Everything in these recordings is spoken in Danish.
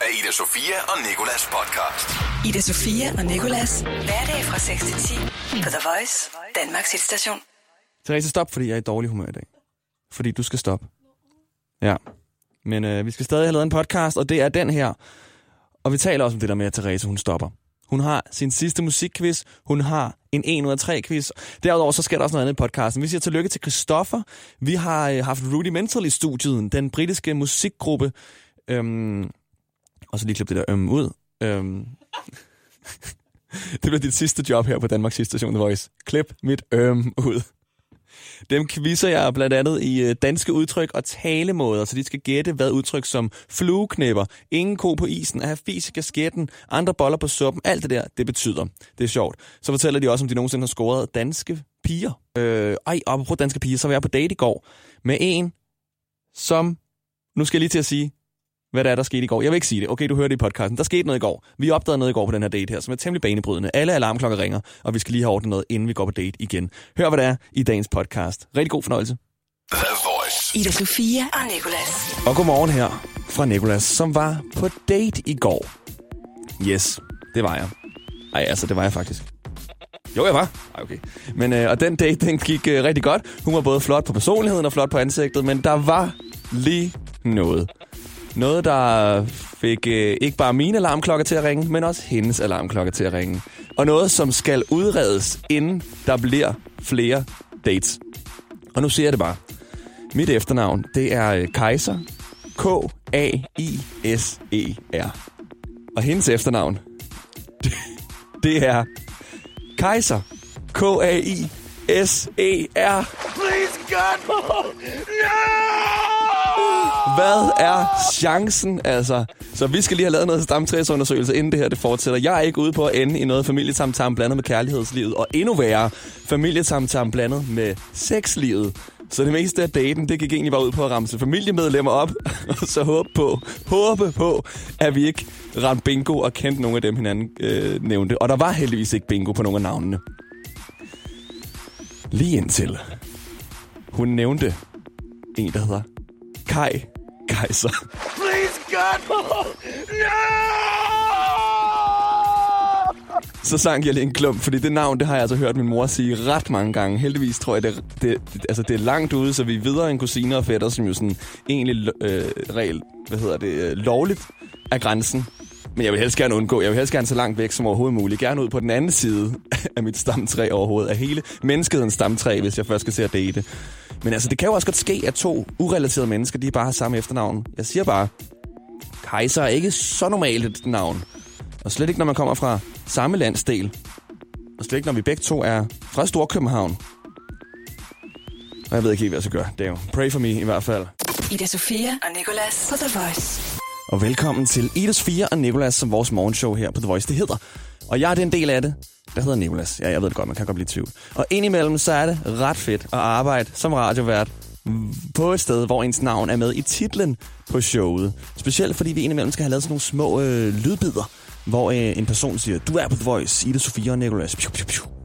af Ida Sofia og Nikolas podcast. Ida Sofia og Nikolas. Hverdag fra 6 til 10 på The Voice, Danmarks hitstation. Therese, stop, fordi jeg er i dårlig humør i dag. Fordi du skal stoppe. Ja. Men øh, vi skal stadig have lavet en podcast, og det er den her. Og vi taler også om det der med, at Therese, hun stopper. Hun har sin sidste musikquiz. Hun har en 1 ud af 3 quiz. Derudover så sker der også noget andet i podcasten. Vi siger tillykke til Christoffer. Vi har øh, haft Rudimental i studiet, den britiske musikgruppe. Øhm, og så lige klippe det der ømme ud. Øhm. det bliver dit sidste job her på Danmarks Station The Voice. Klip mit ømme ud. Dem quizzer jeg blandt andet i øh, danske udtryk og talemåder, så de skal gætte, hvad udtryk som flueknæpper, ingen ko på isen, at have fis i kasketten, andre boller på suppen, alt det der, det betyder. Det er sjovt. Så fortæller de også, om de nogensinde har scoret danske piger. Øh, ej, apropos danske piger, så var jeg på date i går med en, som, nu skal jeg lige til at sige, hvad der er, der skete i går. Jeg vil ikke sige det. Okay, du hørte det i podcasten. Der skete noget i går. Vi opdagede noget i går på den her date her, som er temmelig banebrydende. Alle alarmklokker ringer, og vi skal lige have ordnet noget, inden vi går på date igen. Hør, hvad det er i dagens podcast. Rigtig god fornøjelse. Ida Sofia og Nikolas. Og godmorgen her fra Nikolas, som var på date i går. Yes, det var jeg. Ej, altså, det var jeg faktisk. Jo, jeg var. Ej, okay. Men, øh, og den date, den gik øh, rigtig godt. Hun var både flot på personligheden og flot på ansigtet, men der var lige noget. Noget, der fik øh, ikke bare mine alarmklokker til at ringe, men også hendes alarmklokker til at ringe. Og noget, som skal udredes, inden der bliver flere dates. Og nu siger jeg det bare. Mit efternavn, det er øh, Kaiser. K-A-I-S-E-R. Og hendes efternavn, det, det er Kaiser. K-A-I-S-E-R. Please God, No! Hvad er chancen, altså? Så vi skal lige have lavet noget stamtræsundersøgelse, inden det her det fortsætter. Jeg er ikke ude på at ende i noget familietamtam blandet med kærlighedslivet, og endnu værre, familietamtam blandet med sexlivet. Så det meste af daten, det gik egentlig bare ud på at ramse familiemedlemmer op, og så håbe på, håbe på, at vi ikke ramte bingo og kendte nogle af dem, hinanden øh, nævnte. Og der var heldigvis ikke bingo på nogle af navnene. Lige indtil hun nævnte en, der hedder Kai Kaiser. Please God, Så sang jeg lige en klump, fordi det navn, det har jeg altså hørt min mor sige ret mange gange. Heldigvis tror jeg, det, det, altså det er langt ude, så vi er videre end kusiner og fætter, som jo sådan egentlig øh, regel, hvad hedder det, øh, lovligt er grænsen. Men jeg vil helst gerne undgå, jeg vil helst gerne så langt væk som overhovedet muligt. Gerne ud på den anden side af mit stamtræ overhovedet, af hele menneskehedens stamtræ, hvis jeg først skal se at date. Men altså, det kan jo også godt ske, at to urelaterede mennesker, de bare har samme efternavn. Jeg siger bare, Kaiser er ikke så normalt et navn. Og slet ikke, når man kommer fra samme landsdel. Og slet ikke, når vi begge to er fra Storkøbenhavn. Og jeg ved ikke helt, hvad jeg skal gøre. Det er jo pray for me i hvert fald. Ida Sofia og Nikolas på The Voice. Og velkommen til Idas 4 og Nikolas som vores morgenshow her på The Voice. Det hedder. Og jeg er den del af det, der hedder Nikolas. Ja, jeg ved det godt, man kan godt blive i tvivl. Og indimellem så er det ret fedt at arbejde som radiovært på et sted, hvor ens navn er med i titlen på showet. Specielt fordi vi indimellem skal have lavet sådan nogle små øh, lydbider, hvor øh, en person siger, du er på The Voice, Ida Sofia og Nikolas. Piu, piu, piu.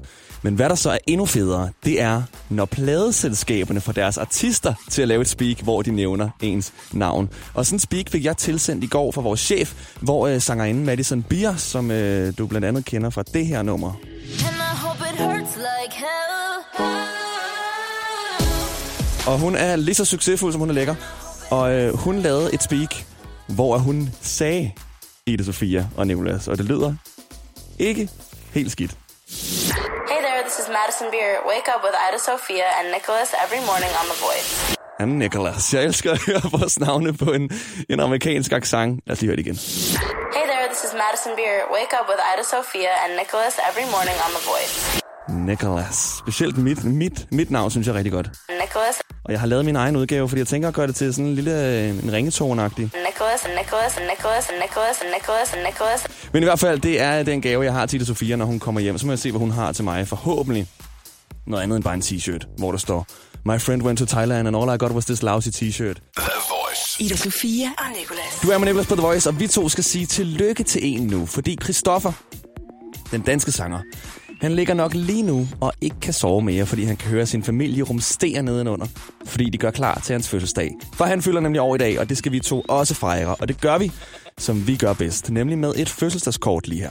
Men hvad der så er endnu federe, det er, når pladeselskaberne får deres artister til at lave et speak, hvor de nævner ens navn. Og sådan en speak fik jeg tilsendt i går fra vores chef, hvor øh, sangerinden Madison Beer, som øh, du blandt andet kender fra det her nummer, And it hurts like hell. Og hun er lige så succesfuld, som hun er lækker. Og øh, hun lavede et speak, hvor hun sagde Ida Sofia og Nicolas. Og det lyder ikke helt skidt. This is Madison Beer. Wake up with Ida Sophia and Nicholas every morning on The Voice. Han er Nicolas. Jeg elsker at høre vores navne på en, en amerikansk accent. Lad os lige høre det igen. Hey there, this is Madison Beer. Wake up with Ida Sophia and Nicholas every morning on The Voice. Nicolas. Specielt mit, mit, mit navn synes jeg er rigtig godt. Nicholas, Og jeg har lavet min egen udgave, fordi jeg tænker at gøre det til sådan en lille øh, en ringetone-agtig. Nicholas, Nicholas, Nicholas, Nicholas, Nicholas, Nicholas. Men i hvert fald, det er den gave, jeg har til Ida Sofia, når hun kommer hjem. Så må jeg se, hvad hun har til mig. Forhåbentlig noget andet end bare en t-shirt, hvor der står My friend went to Thailand, and all I got was this lousy t-shirt. Ida Sofia og Nikolas. Du er med Nicholas på The Voice, og vi to skal sige tillykke til en nu, fordi Christoffer, den danske sanger, han ligger nok lige nu og ikke kan sove mere, fordi han kan høre sin familie rumstere nedenunder, fordi de gør klar til hans fødselsdag. For han fylder nemlig år i dag, og det skal vi to også fejre, og det gør vi som vi gør bedst, nemlig med et fødselsdagskort lige her.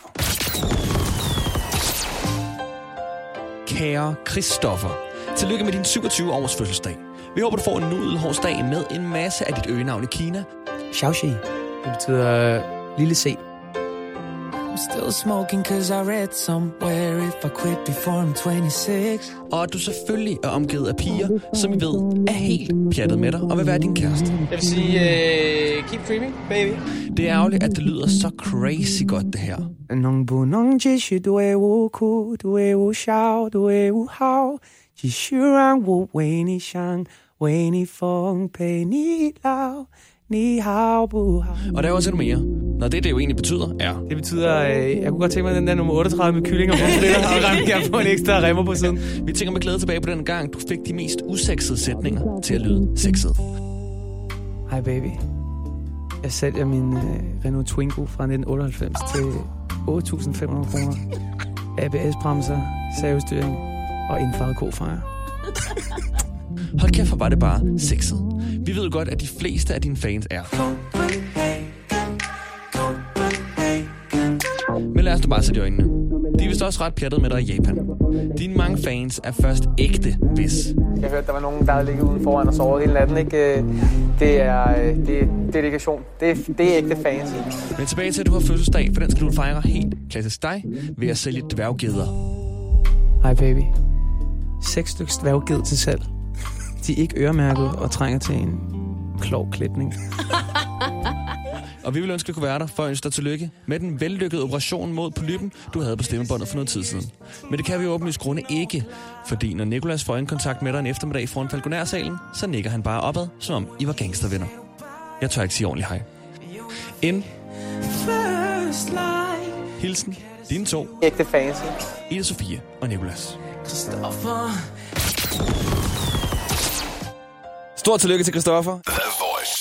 Kære Christoffer, tillykke med din 27-års fødselsdag. Vi håber, du får en nudelhårsdag med en masse af dit øgenavn i Kina. Xiaoxi. Det betyder øh, lille C. I'm still smoking cause I read somewhere if I quit before I'm 26. Og at du selvfølgelig er omgivet af piger, som vi ved er helt pjattet med dig og vil være din kæreste. Jeg vil sige, uh, keep dreaming, baby. Det er ærgerligt, at det lyder så crazy godt, det her. Nong bu nong ji shi du e wu ku, du e wu xiao, du e wu hao. Ji xu ran wu wei ni shang, wei ni feng pei ni lao. Ni hao bu hao. Og der er også endnu mere. Når det, det jo egentlig betyder, er... Det betyder, øh, jeg kunne godt tænke mig den der nummer 38 med kylling og pomfritter, og jeg på en ekstra remmer på siden. Vi tænker med glæde tilbage på den gang, du fik de mest usexede sætninger til at lyde sexede. Hej baby. Jeg sælger min øh, Renault Twingo fra 1998 til 8.500 kroner. ABS-bremser, savestyring og indfarvet kofejer. Hold kæft, hvor var det bare sexet. Vi ved godt, at de fleste af dine fans er. Men lad os nu bare sætte i øjnene. De er vist også ret pjattet med dig i Japan. Dine mange fans er først ægte, hvis. Jeg hørte, der var nogen, der havde ligget uden foran og sovet hele natten. Ikke? Øh, Det er, øh, det er dedikation. Det er, det er ægte fans. Men tilbage til, at du har fødselsdag, for den skal du fejre helt klassisk dig ved at sælge dværggeder. Hej baby. Seks stykker dværgged til salg. De er ikke øremærket og trænger til en klog klædning. Og vi vil ønske, at kunne være der for at ønske dig tillykke med den vellykkede operation mod polypen, du havde på stemmebåndet for noget tid siden. Men det kan vi åbenlyst grunde ikke, fordi når Nikolas får øjenkontakt med dig en eftermiddag foran Falconær-salen, så nikker han bare opad, som om I var gangstervenner. Jeg tør ikke sige ordentligt hej. En hilsen, dine to, Ægte fans. Ida Sofie og Nikolas. Christopher. Stort tillykke til Christoffer.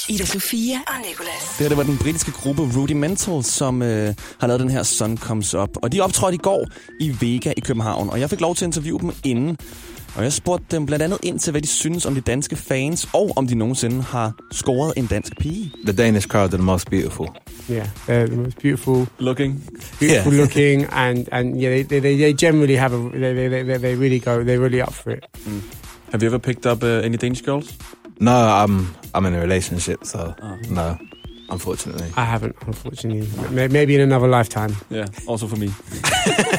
Ida Sofia og Nicolas. Det her det var den britiske gruppe Rudimental, som øh, har lavet den her Sun Comes Up. Og de optrådte i går i Vega i København, og jeg fik lov til at interviewe dem inden. Og jeg spurgte dem blandt andet ind til, hvad de synes om de danske fans, og om de nogensinde har scoret en dansk pige. The Danish crowd are the most beautiful. Yeah, they're the most beautiful, Looking. beautiful looking, and and yeah, they, they, they generally have a they, they, they, they really go they're really up for it. Have you ever picked up uh, any Danish girls? No, I'm I'm in a relationship, so no, unfortunately. I haven't, unfortunately. May- Maybe in another lifetime. Yeah, also for me.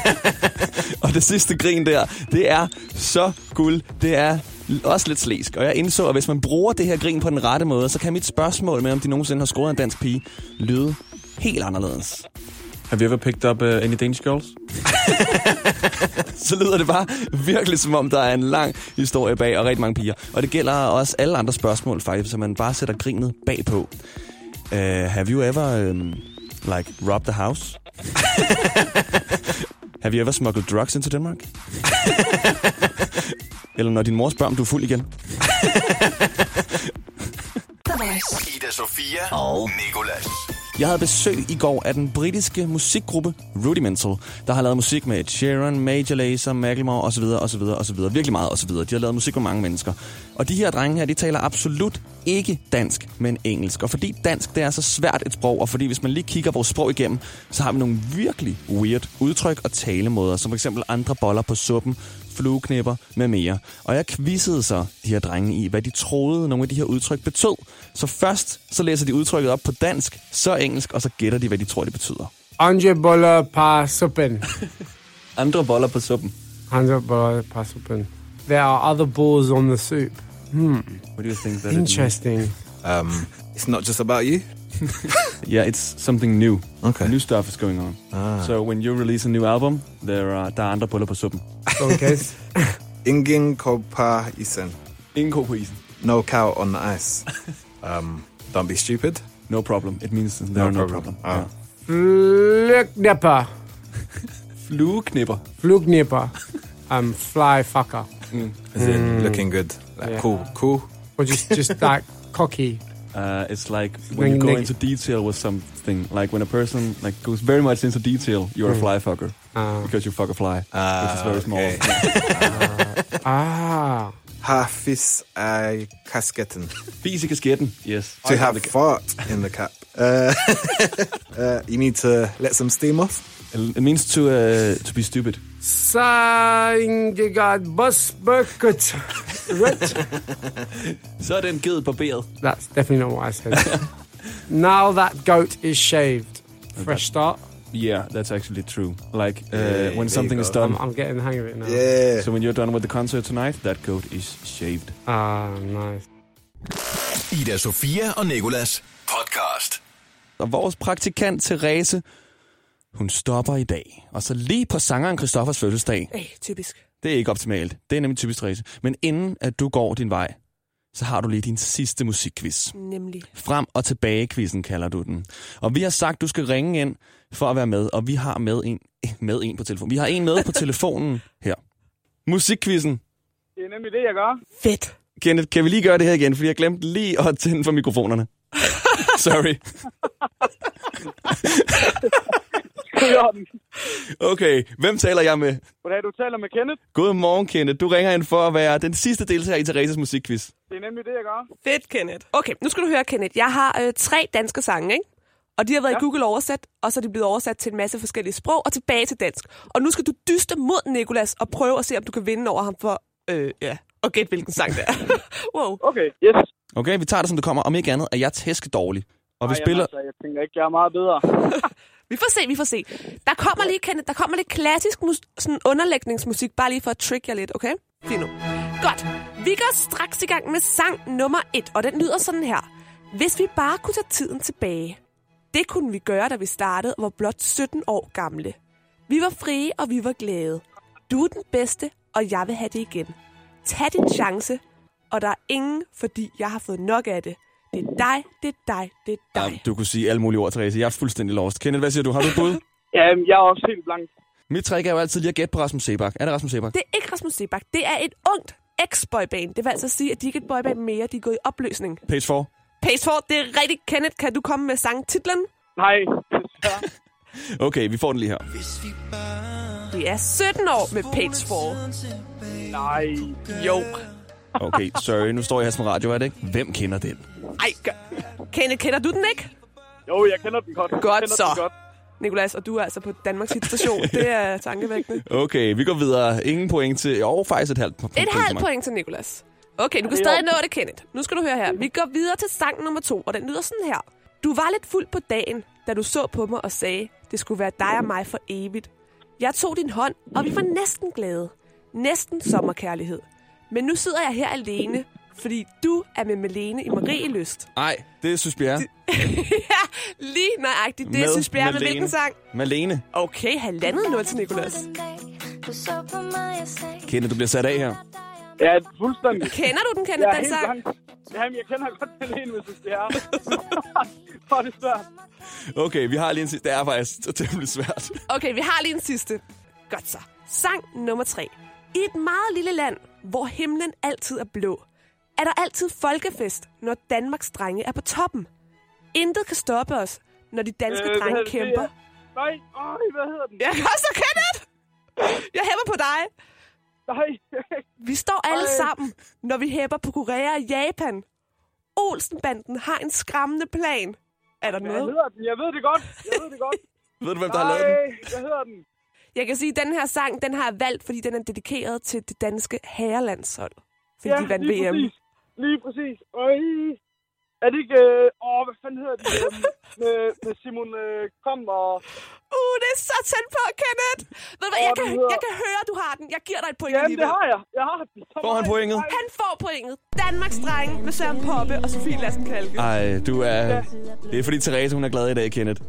og det sidste grin der, det er så guld. Det er også lidt slæsk. Og jeg indså, at hvis man bruger det her grin på den rette måde, så kan mit spørgsmål med, om de nogensinde har scoret en dansk pige, lyde helt anderledes. Have you ever picked up uh, any Danish girls? så lyder det bare virkelig som om, der er en lang historie bag og rigtig mange piger. Og det gælder også alle andre spørgsmål faktisk, så man bare sætter grinet bagpå. Uh, have you ever, um, like, robbed the house? have you ever smuggled drugs into Denmark? Eller når din mor spørger, om du er fuld igen? Ida Sofia og Nicolas. Jeg havde besøg i går af den britiske musikgruppe Rudimental, der har lavet musik med Ed Sheeran, Major Lazer, Macklemore osv. osv. osv. Virkelig meget osv. De har lavet musik med mange mennesker. Og de her drenge her, de taler absolut ikke dansk, men engelsk. Og fordi dansk det er så svært et sprog, og fordi hvis man lige kigger vores sprog igennem, så har vi nogle virkelig weird udtryk og talemåder, som for eksempel andre boller på suppen, flueknipper med mere. Og jeg quizzede så de her drenge i, hvad de troede, nogle af de her udtryk betød. Så først så læser de udtrykket op på dansk, så engelsk, og så gætter de, hvad de tror, det betyder. Andre boller par suppen. Andre boller på suppen. Andre boller par suppen. There are other balls on the soup. What do you think that Interesting. Um, it's not just about you. Yeah, it's something new. Okay. New stuff is going on. Ah. So when you release a new album, there are, der er andre boller på suppen. Okay. Ingin kopa isen. Ingen ko på isen. No cow on the ice. Um, don't be stupid. No problem. It means there are no problem. Ah. Ja. Flugnipper. Flueknipper. Flugnipper. Um, fly fucker. Is it looking good? Like Yeah. cool, cool. Or just, just like cocky. Uh, it's like when you go into detail with something. Like when a person like goes very much into detail, you're a fly fucker Ah. because you fuck a fly, Ah, which is very small. okay. Ah. Half is a kasketten. Fis i kasketten. Yes. To have fart in the cap. Uh, uh, you need to let some steam off. It means to, uh, to be stupid. Sangegat bus bucket. Red. Så er den ged barberet. That's definitely not what I said. now that goat is shaved. Fresh start. Yeah, that's actually true. Like, uh, there when something is done. I'm, I'm getting the hang of it now. Yeah. So when you're done with the concert tonight, that goat is shaved. Ah, nice. Ida Sofia og Nikolas podcast. Og vores praktikant Therese, hun stopper i dag. Og så lige på sangeren Christoffers fødselsdag. Ej, typisk. Det er ikke optimalt. Det er nemlig typisk Therese. Men inden at du går din vej, så har du lige din sidste musikquiz. Nemlig. Frem og tilbage quizzen kalder du den. Og vi har sagt, du skal ringe ind for at være med, og vi har med en, med en på telefonen. Vi har en med på telefonen her. Musikquizzen. Det er nemlig det, jeg gør. Fedt. Kenneth, kan vi lige gøre det her igen, fordi jeg glemte lige at tænde for mikrofonerne. Sorry. Okay, hvem taler jeg med? Goddag, du taler med Kenneth. Godmorgen, Kenneth. Du ringer ind for at være den sidste deltager i Thereses musikquiz. Det er nemlig det, jeg gør. Fedt, Kenneth. Okay, nu skal du høre, Kenneth. Jeg har øh, tre danske sange, ikke? Og de har været ja. i Google oversat, og så er de blevet oversat til en masse forskellige sprog og tilbage til dansk. Og nu skal du dyste mod Nikolas og prøve at se, om du kan vinde over ham for, øh, ja, og gætte, hvilken sang det er. wow. Okay, yes. Okay, vi tager det, som det kommer. Om ikke andet er jeg tæsk dårlig. Og vi Ej, spiller... Jamen, altså, jeg tænker ikke, jeg er meget bedre. Vi får se, vi får se. Der kommer lige, Kenneth, der kommer lidt klassisk mus- sådan underlægningsmusik, bare lige for at trick jer lidt, okay? Lige nu. Godt. Vi går straks i gang med sang nummer et, og den lyder sådan her. Hvis vi bare kunne tage tiden tilbage. Det kunne vi gøre, da vi startede og var blot 17 år gamle. Vi var frie, og vi var glade. Du er den bedste, og jeg vil have det igen. Tag din chance, og der er ingen, fordi jeg har fået nok af det. Det er dig, det er dig, det er dig. Ja, du kunne sige alle mulige ord, Therese. Jeg er fuldstændig lost. Kenneth, hvad siger du? Har du et bud? Ja, jeg er også helt blank. Mit trick er jo altid lige at gætte på Rasmus Sebak. Er det Rasmus Sebak? Det er ikke Rasmus Sebak. Det er et ungt ex-boyband. Det vil altså sige, at de ikke er et boyband mere. De er gået i opløsning. Page 4. Page 4, det er rigtigt. Kenneth, kan du komme med sangtitlen? Nej. Okay, vi får den lige her. Det er 17 år med Page 4. Nej. Jo. Okay, sorry. Nu står jeg her som radio, er det ikke? Hvem kender den? Ej. Kenneth, kender du den ikke? Jo, jeg kender den godt. Jeg Godt kender så. Den godt. Nikolas, og du er altså på Danmarks station. Det er tankevækkende. Okay, vi går videre. Ingen point til... Jo, faktisk et halvt point. Et halvt point til Nikolas. Okay, du kan Det er stadig nå det, Kenneth. Nu skal du høre her. Vi går videre til sang nummer to, og den lyder sådan her. Du var lidt fuld på dagen, da du så på mig og sagde, det skulle være dig og mig for evigt. Jeg tog din hånd, og vi var næsten glade. Næsten sommerkærlighed. Men nu sidder jeg her alene, fordi du er med Malene i Marie Lyst. Nej, det er Synes Bjerre. ja, lige nøjagtigt. Det Med er synes Bjerre med Malene. hvilken sang? Malene. Okay, halvandet nul til Nikolas. Kenneth, du bliver sat af her. Ja, fuldstændig. Kender du den, Jeg Kenneth, er den sang? blank. Jamen, jeg kender godt den ene, hvis det er. Hvor er det svært. Okay, vi har lige en sidste. Det er faktisk temmelig svært. Okay, vi har lige en sidste. Godt så. Sang nummer tre. I et meget lille land, hvor himlen altid er blå, er der altid folkefest, når Danmarks drenge er på toppen. Intet kan stoppe os, når de danske Øh, hvad drenge hedder det? kæmper. Det Nej, øj, hvad hedder den? Jeg kan også Kenneth! Jeg hæpper på dig. Nej. Vi står alle Ej. sammen, når vi hæpper på Korea og Japan. Olsenbanden har en skræmmende plan. Er der Hvad noget? hedder den? Jeg ved det godt. Jeg ved det godt. Ved du, hvem der har lavet den? Nej, hvad hedder den? Jeg kan sige, at den her sang, den har jeg valgt, fordi den er dedikeret til det danske herrelandshold. Fordi ja, de vandt lige VM. præcis. Lige præcis. Øj. Er det ikke... Øh, åh, hvad fanden hedder det? Øh, med, med Simon øh, Kom og... Uh, det er så tæt på, Kenneth! Ved du hvad, jeg, kan, hedder- jeg kan høre, du har den. Jeg giver dig et point Jamen, alligevel. det har jeg. Jeg har den. Så Får han pointet? Han får pointet. Danmarks dreng med Søren Poppe og Sofie Lassen Kalke. Ej, du er... Det er fordi Therese, hun er glad i dag, Kenneth.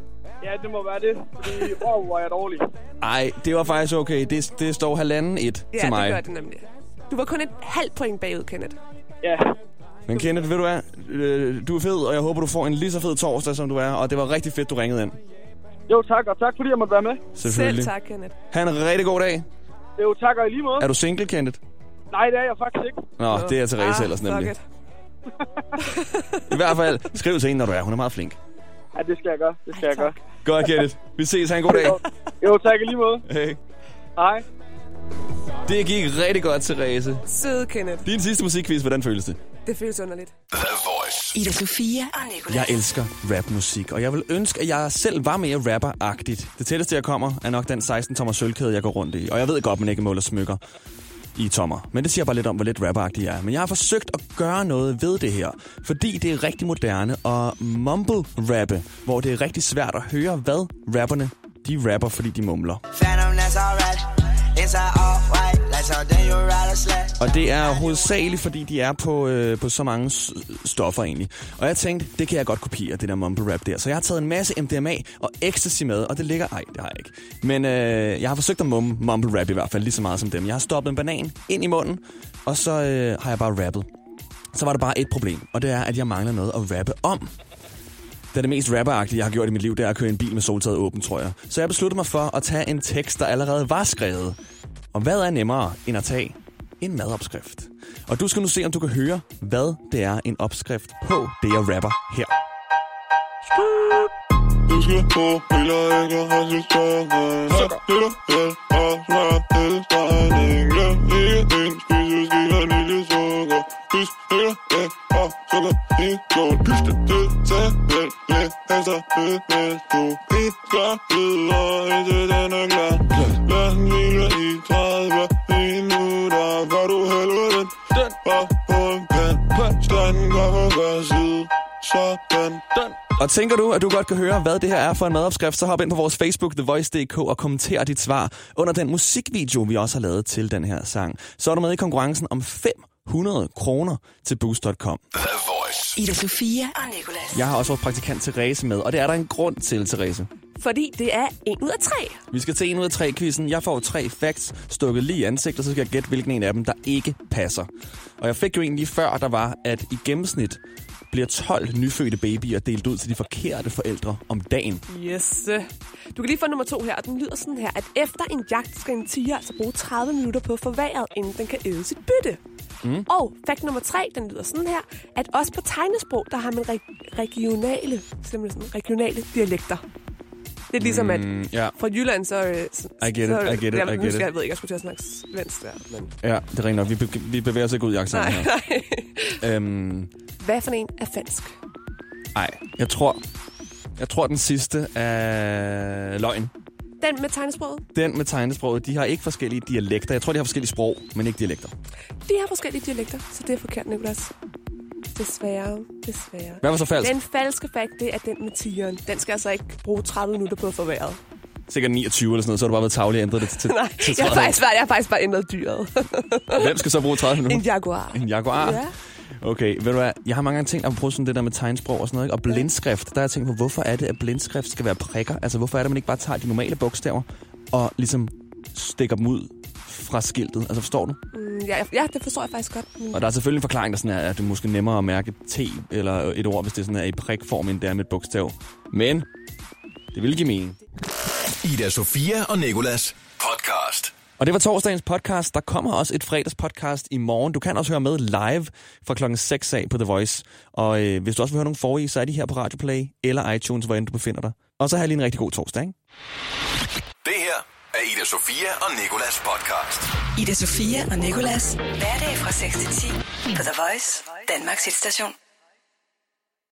Ja, det må være det. Fordi, wow, hvor er jeg dårlig. Ej, det var faktisk okay. Det, det står halvanden et Ja, til mig. det gør det nemlig. Du var kun et halvt point bagud, Kenneth. Ja, Men Kenneth, ved du hvad? Øh, Du er fed, og jeg håber, du får en lige så fed torsdag, som du er. Og det var rigtig fedt, du ringede ind. jo tak, og tak fordi jeg måtte være med. Selvfølgelig. Selv tak, Kenneth. Ha' en rigtig god dag. Jo tak, og i lige måde. Er du single, Kenneth? Nej, det er jeg faktisk ikke. Nå, det er Therese ah, ellers nemlig. I hvert fald, skriv til hende, når du er. Hun er meget flink. Ja, det skal jeg gøre. Det skal jeg gøre. Godt, Kenneth. Vi ses. Ha' en god dag. Jo, jo tak i lige måde. Hey. Hej. Det gik rigtig godt, Therese. Søde Kenneth. Din sidste musikquiz, hvordan føles det? Det føles underligt. The Voice. Ida Sofia og Nicolas. Jeg elsker rapmusik, og jeg vil ønske, at jeg selv var mere rapper-agtigt. Det tætteste, jeg kommer, er nok den 16-tommer sølvkæde, jeg går rundt i. Og jeg ved godt, man ikke måler smykker i tommer. Men det siger bare lidt om, hvor lidt rapperagtig jeg er. Men jeg har forsøgt at gøre noget ved det her, fordi det er rigtig moderne at mumble-rappe, hvor det er rigtig svært at høre, hvad rapperne de rapper, fordi de mumler. Phantom, that's alright. Og det er hovedsageligt, fordi de er på, øh, på så mange stoffer egentlig. Og jeg tænkte, det kan jeg godt kopiere, det der mumble rap der. Så jeg har taget en masse MDMA og ecstasy med, og det ligger... Ej, det har jeg ikke. Men øh, jeg har forsøgt at mumme mumble rap i hvert fald lige så meget som dem. Jeg har stoppet en banan ind i munden, og så øh, har jeg bare rappet. Så var der bare et problem, og det er, at jeg mangler noget at rappe om. Det er det mest rapperagtige, jeg har gjort i mit liv, det er at køre en bil med soltaget åben, tror jeg. Så jeg besluttede mig for at tage en tekst, der allerede var skrevet. Og hvad er nemmere end at tage en madopskrift? Og du skal nu se, om du kan høre, hvad det er en opskrift på det, jeg rapper her. Du skal på biler, ikke har og ikke lidt ekstra fedt Hvis du ikke videre indtil den er klar Lad den hvile i 30 minutter Gør du helvede den op på en pan Standen går på hver side Sådan den Og tænker du, at du godt kan høre, hvad det her er for en madopskrift, så hop ind på vores Facebook, TheVoice.dk, og kommenter dit svar under den musikvideo, vi også har lavet til den her sang. Så er du med i konkurrencen om 500 kroner til Boost.com. Ida Sofia og Nicolas. Jeg har også vores praktikant Therese med, og det er der en grund til, Therese. Fordi det er en ud af tre. Vi skal til en ud af tre quizzen. Jeg får tre facts stukket lige i ansigtet, så skal jeg gætte, hvilken en af dem, der ikke passer. Og jeg fik jo en lige før, der var, at i gennemsnit bliver 12 nyfødte babyer delt ud til de forkerte forældre om dagen. Yes. Du kan lige få nummer to her, og den lyder sådan her, at efter en jagt skal en tiger altså bruge 30 minutter på forværet, inden den kan æde sit bytte. Mm. Og fact nummer tre, den lyder sådan her, at også på tegnesprog, der har man re- regionale, simpelthen sådan, regionale dialekter. Det er ligesom, at Mm, ja. fra Jylland, så... øh, så I get it, så, I get it, jamen, I get it. Jeg ved ikke, jeg skulle til at snakke svensk der, men... Ja, det er rent nok. Vi, be- vi bevæger os ikke ud i Nej, her. nej. Øhm, Hvad for en er falsk? ej, jeg tror, jeg tror den sidste er løgn. Den med tegnesproget? Den med tegnesproget, de har ikke forskellige dialekter. Jeg tror, de har forskellige sprog, men ikke dialekter. De har forskellige dialekter, så det er forkert, Nicolas. Desværre, desværre. Hvad var så falsk? Den falske fakt, det er den med tigeren. Den skal altså ikke bruge 30 minutter på at forværet. Sikkert 29 eller sådan noget, så har du bare været tavlig og ændret det til, Nej, til jeg har, 30. faktisk bare, jeg har faktisk bare ændret dyret. Hvem skal så bruge 30 minutter? en jaguar. En jaguar? Ja. Okay, ved du hvad? Jeg har mange gange tænkt at bruge sådan det der med tegnsprog og sådan noget, ikke? og blindskrift. Der har jeg tænkt på, hvorfor er det, at blindskrift skal være prikker? Altså, hvorfor er det, at man ikke bare tager de normale bogstaver og ligesom stikker dem ud fra skiltet? Altså, forstår du? Mm, ja, ja, det forstår jeg faktisk godt. Og der er selvfølgelig en forklaring, der sådan er, at det er måske nemmere at mærke T eller et ord, hvis det sådan er i prikform, end det er med et bogstav. Men det vil give mening. Ida Sofia og Nikolas. Og det var torsdagens podcast. Der kommer også et fredagspodcast i morgen. Du kan også høre med live fra klokken 6 af på The Voice. Og øh, hvis du også vil høre nogle forrige, så er de her på Radio Play eller iTunes, hvor end du befinder dig. Og så har jeg lige en rigtig god torsdag, ikke? Det her er Ida Sofia og Nikolas podcast. Ida Sofia og Nicolas. Hverdag fra 6 til 10 på The Voice, Danmarks hitstation.